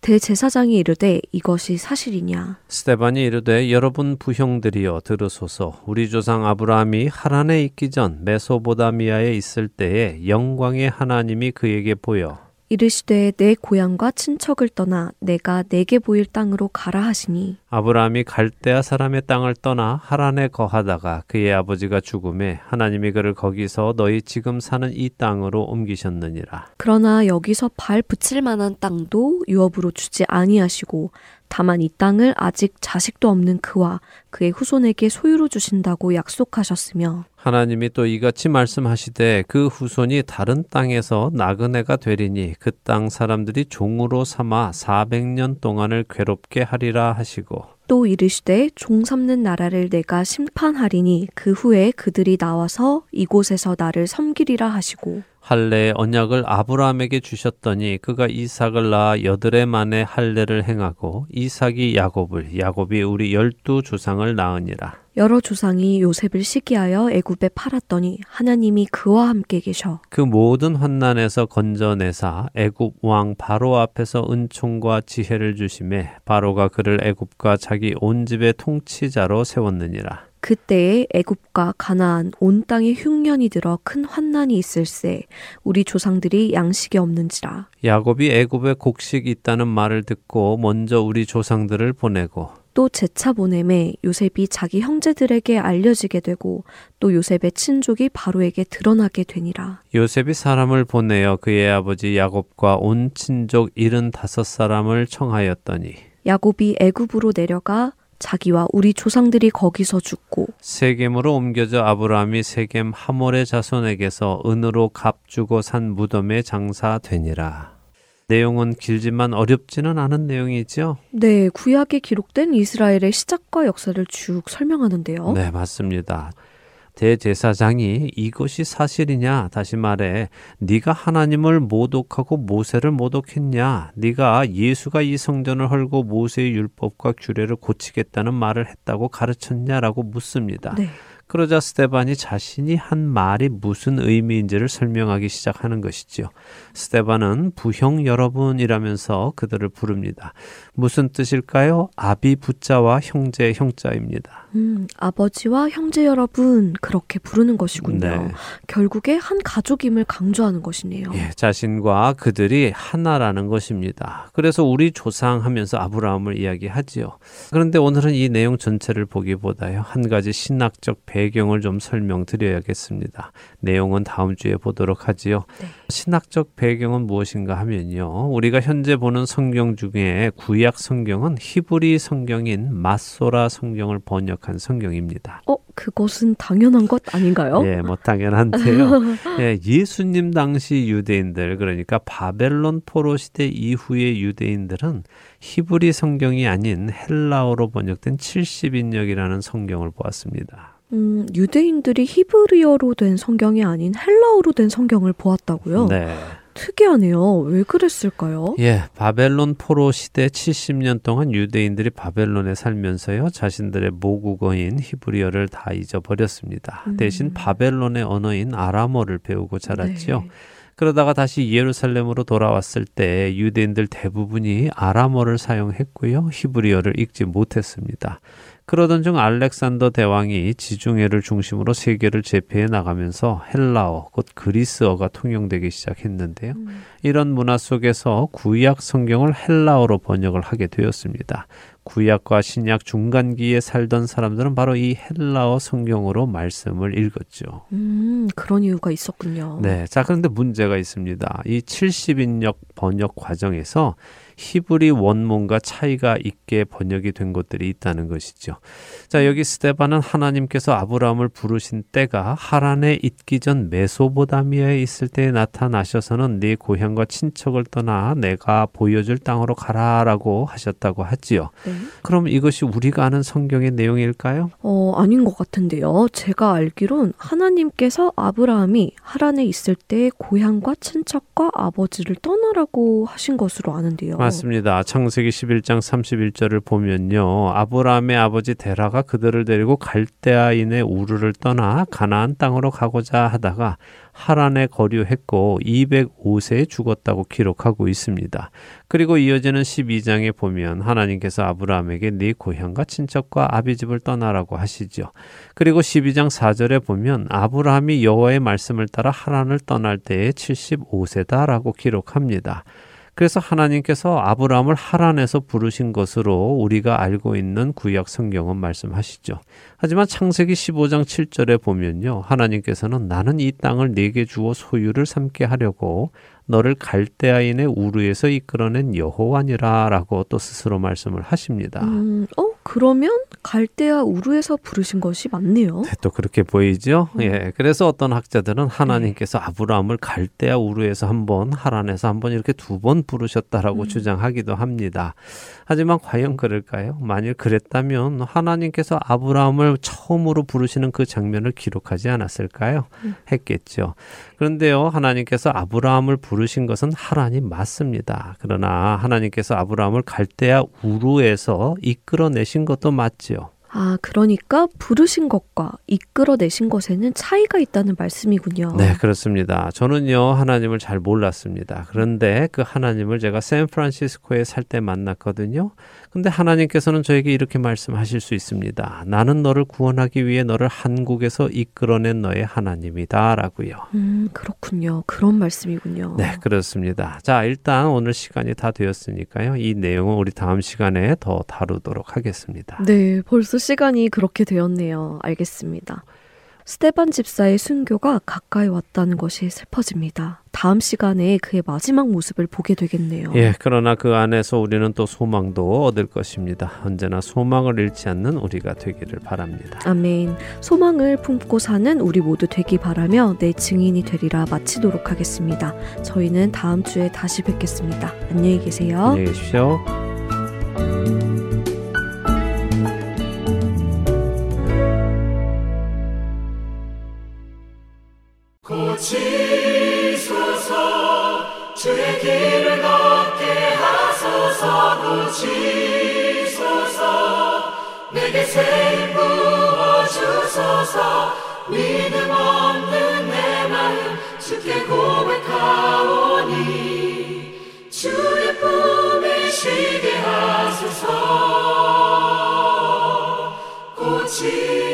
대제사장이 이르되 이것이 사실이냐 스테반이 이르되 여러분 부형들이여 들으소서 우리 조상 아브라함이 하란에 있기 전 메소보다미아에 있을 때에 영광의 하나님이 그에게 보여 이르시되 내 고향과 친척을 떠나 내가 내게 보일 땅으로 가라 하시니. 아브라함이 갈대아 사람의 땅을 떠나 하란에 거하다가 그의 아버지가 죽음에 하나님이 그를 거기서 너희 지금 사는 이 땅으로 옮기셨느니라. 그러나 여기서 발 붙일 만한 땅도 유업으로 주지 아니하시고 다만 이 땅을 아직 자식도 없는 그와 그의 후손에게 소유로 주신다고 약속하셨으며 하나님이 또 이같이 말씀하시되 그 후손이 다른 땅에서 나그네가 되리니 그 땅 사람들이 종으로 삼아 400년 동안을 괴롭게 하리라 하시고 또 이르시되 종 삼는 나라를 내가 심판하리니 그 후에 그들이 나와서 이곳에서 나를 섬기리라 하시고 할례의 언약을 아브라함에게 주셨더니 그가 이삭을 낳아 여드레 만에 할례를 행하고 이삭이 야곱을 야곱이 우리 열두 조상을 낳으니라. 여러 조상이 요셉을 시기하여 애굽에 팔았더니 하나님이 그와 함께 계셔. 그 모든 환난에서 건져내사 애굽 왕 바로 앞에서 은총과 지혜를 주심에 바로가 그를 애굽과 자기 온 집의 통치자로 세웠느니라. 그때에 애굽과 가나안 온 땅에 흉년이 들어 큰 환난이 있을세 우리 조상들이 양식이 없는지라 야곱이 애굽에 곡식이 있다는 말을 듣고 먼저 우리 조상들을 보내고 또 재차 보냄에 요셉이 자기 형제들에게 알려지게 되고 또 요셉의 친족이 바로에게 드러나게 되니라. 요셉이 사람을 보내어 그의 아버지 야곱과 온 친족 일흔다섯 사람을 청하였더니 야곱이 애굽으로 내려가 자기와 우리 조상들이 거기서 죽고 세겜으로 옮겨져 아브라함이 세겜 하몰의 자손에게서 은으로 값 주고 산 무덤에 장사되니라. 내용은 길지만 어렵지는 않은 내용이죠. 네, 구약에 기록된 이스라엘의 시작과 역사를 쭉 설명하는데요. 네, 맞습니다. 대제사장이 이것이 사실이냐 다시 말해 네가 하나님을 모독하고 모세를 모독했냐 네가 예수가 이 성전을 헐고 모세의 율법과 규례를 고치겠다는 말을 했다고 가르쳤냐라고 묻습니다. 네. 그러자 스테반이 자신이 한 말이 무슨 의미인지를 설명하기 시작하는 것이지요. 스테반은 부형 여러분이라면서 그들을 부릅니다. 무슨 뜻일까요? 아비 부자와 형제 형자입니다. 음, 아버지와 형제 여러분 그렇게 부르는 것이군요. 네. 결국에 한 가족임을 강조하는 것이네요. 예, 자신과 그들이 하나라는 것입니다. 그래서 우리 조상 하면서 아브라함을 이야기하지요. 그런데 오늘은 이 내용 전체를 보기보다요. 한 가지 신학적 배 배경을 좀 설명드려야겠습니다. 내용은 다음 주에 보도록 하지요. 네. 신학적 배경은 무엇인가 하면요. 우리가 현재 보는 성경 중에 구약 성경은 히브리 성경인 마소라 성경을 번역한 성경입니다. 어, 그것은 당연한 것 아닌가요? 예, 뭐 당연한데요. 예, 예수님 당시 유대인들 그러니까 바벨론 포로 시대 이후의 유대인들은 히브리 성경이 아닌 헬라어로 번역된 70인역이라는 성경을 보았습니다. 음, 유대인들이 히브리어로 된 성경이 아닌 헬라어로 된 성경을 보았다고요? 네. 특이하네요. 왜 그랬을까요? 예, 바벨론 포로 시대 70년 동안 유대인들이 바벨론에 살면서요, 자신들의 모국어인 히브리어를 다 잊어버렸습니다. 음. 대신 바벨론의 언어인 아람어를 배우고 자랐죠. 네. 그러다가 다시 예루살렘으로 돌아왔을 때 유대인들 대부분이 아람어를 사용했고요, 히브리어를 읽지 못했습니다. 그러던 중 알렉산더 대왕이 지중해를 중심으로 세계를 제패해 나가면서 헬라어, 곧 그리스어가 통용되기 시작했는데요. 음. 이런 문화 속에서 구약 성경을 헬라어로 번역을 하게 되었습니다. 구약과 신약 중간기에 살던 사람들은 바로 이 헬라어 성경으로 말씀을 읽었죠. 음, 그런 이유가 있었군요. 네. 자, 그런데 문제가 있습니다. 이 70인역 번역 과정에서 히브리 원문과 차이가 있게 번역이 된 것들이 있다는 것이죠. 자, 여기 스테반은 하나님께서 아브라함을 부르신 때가 하란에 있기 전 메소보다미아에 있을 때에 나타나셔서는 네 고향과 친척을 떠나 내가 보여줄 땅으로 가라라고 하셨다고 하지요. 네. 그럼 이것이 우리가 아는 성경의 내용일까요? 어, 아닌 것 같은데요. 제가 알기론 하나님께서 아브라함이 하란에 있을 때 고향과 친척과 아버지를 떠나라고 하신 것으로 아는데요. 맞 습니다. 창세기 11장 31절을 보면요. 아브라함의 아버지 데라가 그들을 데리고 갈대아인의 우르를 떠나 가나안 땅으로 가고자 하다가 하란에 거류했고 205세에 죽었다고 기록하고 있습니다. 그리고 이어지는 12장에 보면 하나님께서 아브라함에게 네 고향과 친척과 아비집을 떠나라고 하시죠. 그리고 12장 4절에 보면 아브라함이 여호와의 말씀을 따라 하란을 떠날 때에 75세다라고 기록합니다. 그래서 하나님께서 아브라함을 하란에서 부르신 것으로 우리가 알고 있는 구약 성경은 말씀하시죠. 하지만 창세기 15장 7절에 보면요. 하나님께서는 나는 이 땅을 내게 주어 소유를 삼게 하려고 너를 갈대아인의 우르에서 이끌어낸 여호와니라라고 또 스스로 말씀을 하십니다. 음, 어 그러면 갈대아 우르에서 부르신 것이 맞네요. 네, 또 그렇게 보이죠. 음. 예, 그래서 어떤 학자들은 하나님께서 네. 아브라함을 갈대아 우르에서 한 번 하란에서 한 번 이렇게 두 번 부르셨다라고 음. 주장하기도 합니다. 하지만 과연 그럴까요? 만일 그랬다면 하나님께서 아브라함을 처음으로 부르시는 그 장면을 기록하지 않았을까요? 음. 했겠죠. 그런데요, 하나님께서 아브라함을 부르신 것은 하나님 맞습니다. 그러나 하나님께서 아브라함을 갈대아 우르에서 이끌어내신 것도 맞지요. 아, 그러니까 부르신 것과 이끌어내신 것에는 차이가 있다는 말씀이군요. 네, 그렇습니다. 저는요, 하나님을 잘 몰랐습니다. 그런데 그 하나님을 제가 샌프란시스코에 살 때 만났거든요. 근데 하나님께서는 저에게 이렇게 말씀하실 수 있습니다. 나는 너를 구원하기 위해 너를 한국에서 이끌어낸 너의 하나님이다라고요. 음, 그렇군요. 그런 말씀이군요. 네, 그렇습니다. 자, 일단 오늘 시간이 다 되었으니까요. 이 내용은 우리 다음 시간에 더 다루도록 하겠습니다. 네, 벌써 시간이 그렇게 되었네요. 알겠습니다. 스테반 집사의 순교가 가까이 왔다는 것이 슬퍼집니다. 다음 시간에 그의 마지막 모습을 보게 되겠네요. 예, 그러나 그 안에서 우리는 또 소망도 얻을 것입니다. 언제나 소망을 잃지 않는 우리가 되기를 바랍니다. 아멘. 소망을 품고 사는 우리 모두 되기 바라며 내 증인이 되리라 마치도록 하겠습니다. 저희는 다음 주에 다시 뵙겠습니다. 안녕히 계세요. 안녕히 계십시오. 고치소서 주의 길을 걷게 하소서 고치소서. 내게 새 부어주소서 믿음 없는 내 마음 주께 고백하오니. 주의 품에 쉬게 하소서. 고치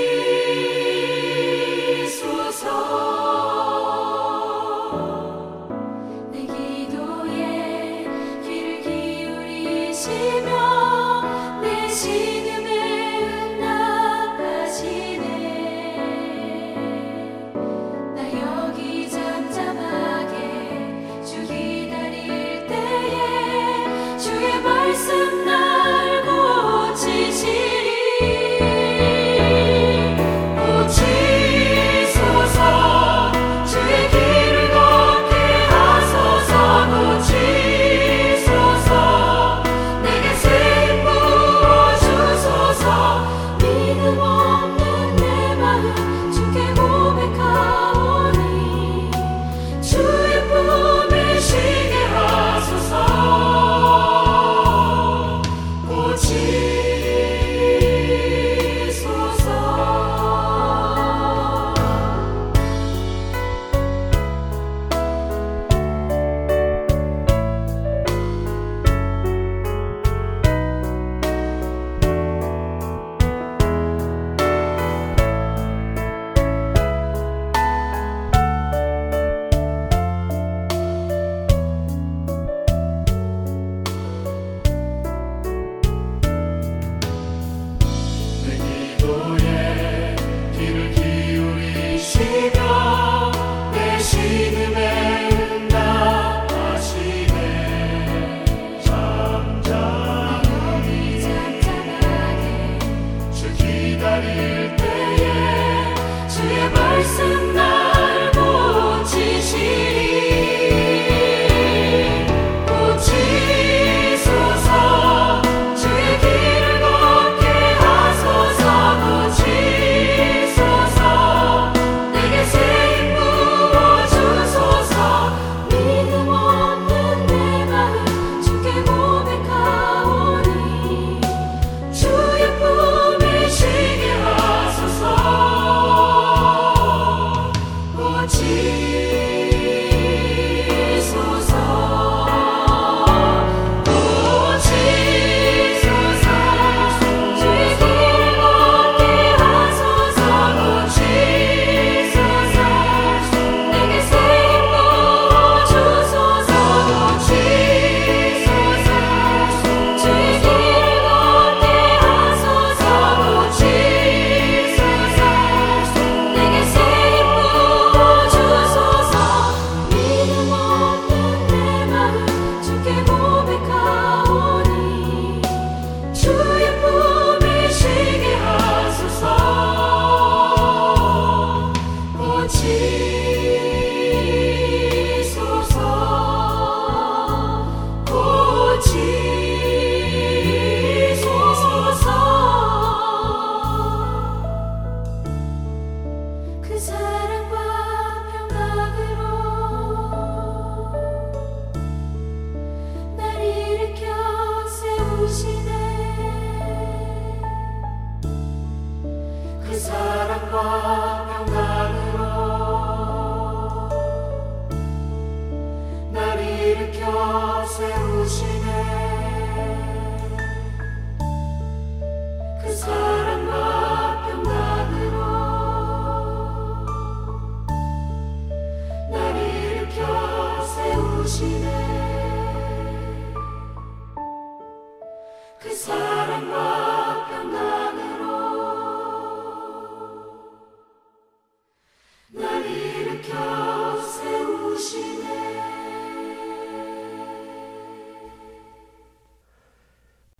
you.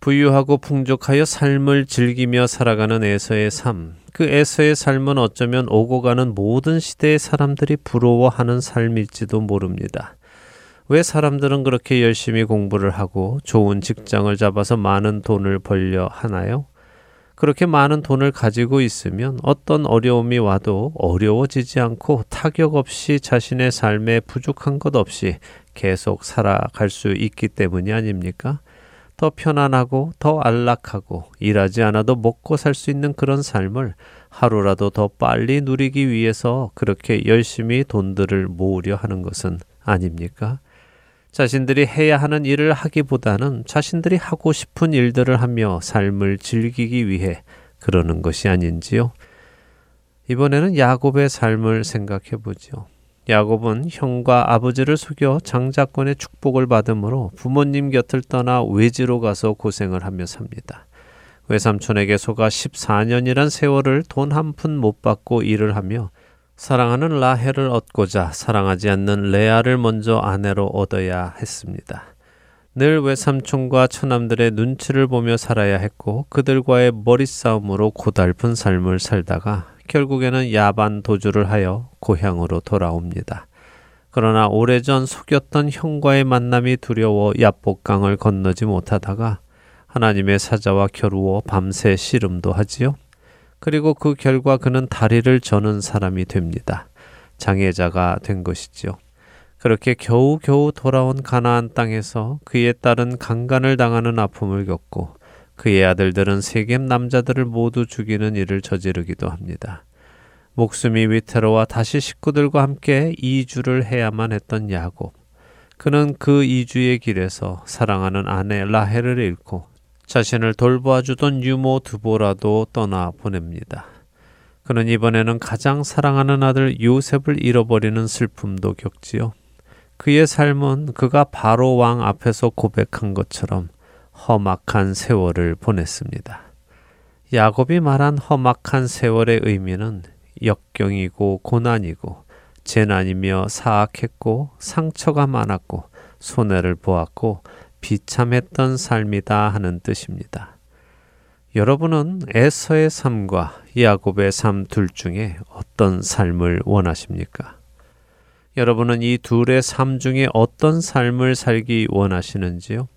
부유하고 풍족하여 삶을 즐기며 살아가는 에서의 삶. 그 에서의 삶은 어쩌면 오고 가는 모든 시대의 사람들이 부러워하는 삶일지도 모릅니다. 왜 사람들은 그렇게 열심히 공부를 하고 좋은 직장을 잡아서 많은 돈을 벌려 하나요? 그렇게 많은 돈을 가지고 있으면 어떤 어려움이 와도 어려워지지 않고 타격 없이 자신의 삶에 부족한 것 없이 계속 살아갈 수 있기 때문이 아닙니까? 더 편안하고 더 안락하고 일하지 않아도 먹고 살 수 있는 그런 삶을 하루라도 더 빨리 누리기 위해서 그렇게 열심히 돈들을 모으려 하는 것은 아닙니까? 자신들이 해야 하는 일을 하기보다는 자신들이 하고 싶은 일들을 하며 삶을 즐기기 위해 그러는 것이 아닌지요. 이번에는 야곱의 삶을 생각해 보죠. 야곱은 형과 아버지를 속여 장자권의 축복을 받으므로 부모님 곁을 떠나 외지로 가서 고생을 하며 삽니다. 외삼촌에게 속아 14년이란 세월을 돈 한 푼 못 받고 일을 하며 사랑하는 라헬을 얻고자 사랑하지 않는 레아를 먼저 아내로 얻어야 했습니다. 늘 외삼촌과 처남들의 눈치를 보며 살아야 했고 그들과의 머리싸움으로 고달픈 삶을 살다가 결국에는 야반 도주를 하여 고향으로 돌아옵니다. 그러나 오래전 속였던 형과의 만남이 두려워 야복강을 건너지 못하다가 하나님의 사자와 겨루어 밤새 씨름도 하지요. 그리고 그 결과 그는 다리를 저는 사람이 됩니다. 장애자가 된 것이지요. 그렇게 겨우겨우 돌아온 가나안 땅에서 그에 따른 강간을 당하는 아픔을 겪고 그의 아들들은 세겜 남자들을 모두 죽이는 일을 저지르기도 합니다. 목숨이 위태로워 다시 식구들과 함께 이주를 해야만 했던 야곱. 그는 그 이주의 길에서 사랑하는 아내 라헬을 잃고 자신을 돌보아 주던 유모 두보라도 떠나 보냅니다. 그는 이번에는 가장 사랑하는 아들 요셉을 잃어버리는 슬픔도 겪지요. 그의 삶은 그가 바로 왕 앞에서 고백한 것처럼 험악한 세월을 보냈습니다. 야곱이 말한 험악한 세월의 의미는 역경이고 고난이고 재난이며 사악했고 상처가 많았고 손해를 보았고 비참했던 삶이다 하는 뜻입니다. 여러분은 에서의 삶과 야곱의 삶 둘 중에 어떤 삶을 원하십니까? 여러분은 이 둘의 삶 중에 어떤 삶을 살기 원하시는지요?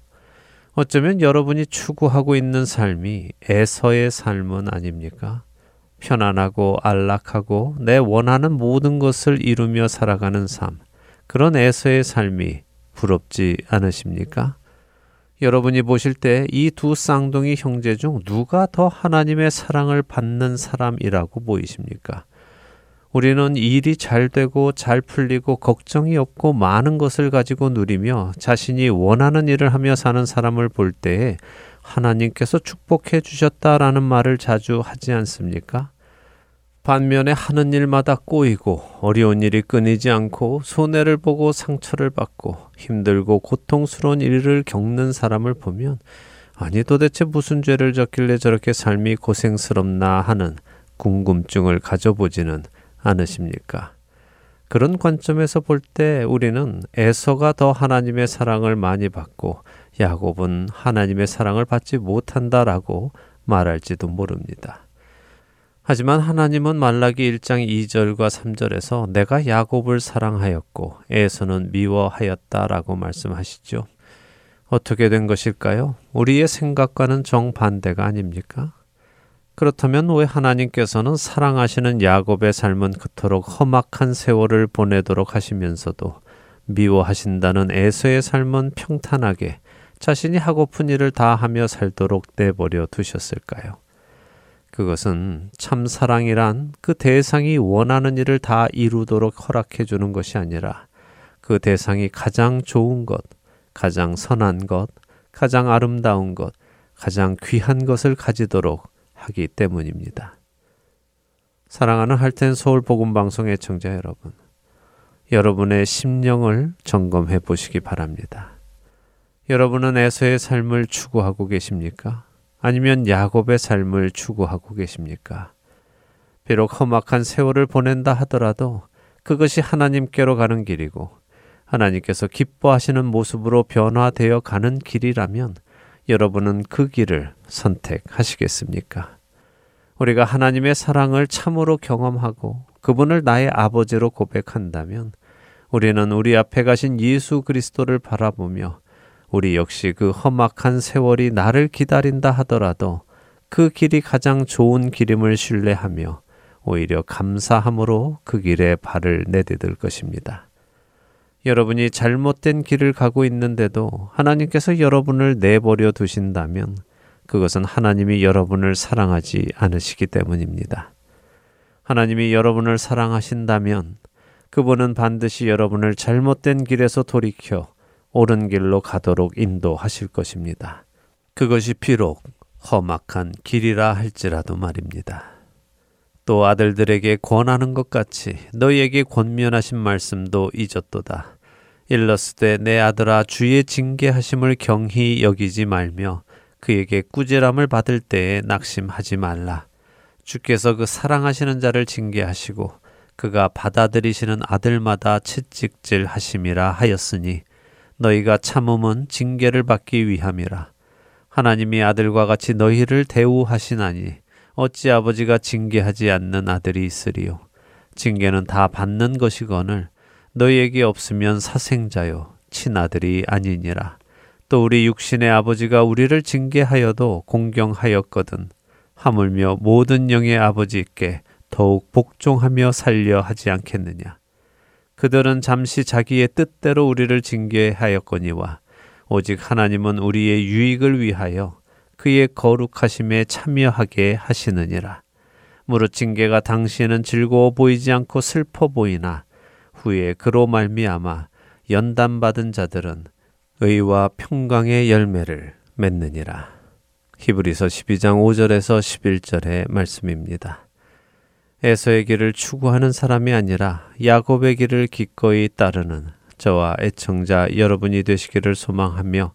어쩌면 여러분이 추구하고 있는 삶이 에서의 삶은 아닙니까? 편안하고 안락하고 내 원하는 모든 것을 이루며 살아가는 삶. 그런 에서의 삶이 부럽지 않으십니까? 여러분이 보실 때 이 두 쌍둥이 형제 중 누가 더 하나님의 사랑을 받는 사람이라고 보이십니까? 우리는 일이 잘 되고 잘 풀리고 걱정이 없고 많은 것을 가지고 누리며 자신이 원하는 일을 하며 사는 사람을 볼 때에 하나님께서 축복해 주셨다라는 말을 자주 하지 않습니까? 반면에 하는 일마다 꼬이고 어려운 일이 끊이지 않고 손해를 보고 상처를 받고 힘들고 고통스러운 일을 겪는 사람을 보면 아니 도대체 무슨 죄를 졌길래 저렇게 삶이 고생스럽나 하는 궁금증을 가져보지는 않으십니까? 그런 관점에서 볼 때 우리는 에서가 더 하나님의 사랑을 많이 받고 야곱은 하나님의 사랑을 받지 못한다라고 말할지도 모릅니다. 하지만 하나님은 말라기 1장 2절과 3절에서 내가 야곱을 사랑하였고 에서는 미워하였다라고 말씀하시죠. 어떻게 된 것일까요? 우리의 생각과는 정반대가 아닙니까? 그렇다면 왜 하나님께서는 사랑하시는 야곱의 삶은 그토록 험악한 세월을 보내도록 하시면서도 미워하신다는 에서의 삶은 평탄하게 자신이 하고픈 일을 다 하며 살도록 내버려 두셨을까요? 그것은 참 사랑이란 그 대상이 원하는 일을 다 이루도록 허락해 주는 것이 아니라 그 대상이 가장 좋은 것, 가장 선한 것, 가장 아름다운 것, 가장 귀한 것을 가지도록 하기 때문입니다. 사랑하는 할텐 서울 복음 방송의 청자 여러분, 여러분의 심령을 점검해 보시기 바랍니다. 여러분은 에서의 삶을 추구하고 계십니까? 아니면 야곱의 삶을 추구하고 계십니까? 비록 험악한 세월을 보낸다 하더라도 그것이 하나님께로 가는 길이고 하나님께서 기뻐하시는 모습으로 변화되어 가는 길이라면 여러분은 그 길을 선택하시겠습니까? 우리가 하나님의 사랑을 참으로 경험하고 그분을 나의 아버지로 고백한다면 우리는 우리 앞에 가신 예수 그리스도를 바라보며 우리 역시 그 험악한 세월이 나를 기다린다 하더라도 그 길이 가장 좋은 길임을 신뢰하며 오히려 감사함으로 그 길에 발을 내디딜 것입니다. 여러분이 잘못된 길을 가고 있는데도 하나님께서 여러분을 내버려 두신다면 그것은 하나님이 여러분을 사랑하지 않으시기 때문입니다. 하나님이 여러분을 사랑하신다면 그분은 반드시 여러분을 잘못된 길에서 돌이켜 옳은 길로 가도록 인도하실 것입니다. 그것이 비록 험악한 길이라 할지라도 말입니다. 또 아들들에게 권하는 것 같이 너희에게 권면하신 말씀도 잊었도다. 일러스되 내 아들아 주의 징계하심을 경히 여기지 말며 그에게 꾸지람을 받을 때에 낙심하지 말라. 주께서 그 사랑하시는 자를 징계하시고 그가 받아들이시는 아들마다 채찍질 하심이라 하였으니 너희가 참음은 징계를 받기 위함이라. 하나님이 아들과 같이 너희를 대우하시나니 어찌 아버지가 징계하지 않는 아들이 있으리요. 징계는 다 받는 것이거늘 너희에게 없으면 사생자요 친아들이 아니니라. 또 우리 육신의 아버지가 우리를 징계하여도 공경하였거든. 하물며 모든 영의 아버지께 더욱 복종하며 살려 하지 않겠느냐. 그들은 잠시 자기의 뜻대로 우리를 징계하였거니와 오직 하나님은 우리의 유익을 위하여 그의 거룩하심에 참여하게 하시느니라. 무릇 징계가 당시에는 즐거워 보이지 않고 슬퍼 보이나 후에 그로 말미암아 연단받은 자들은 의와 평강의 열매를 맺느니라. 히브리서 12장 5절에서 11절의 말씀입니다. 에서의 길을 추구하는 사람이 아니라 야곱의 길을 기꺼이 따르는 저와 애청자 여러분이 되시기를 소망하며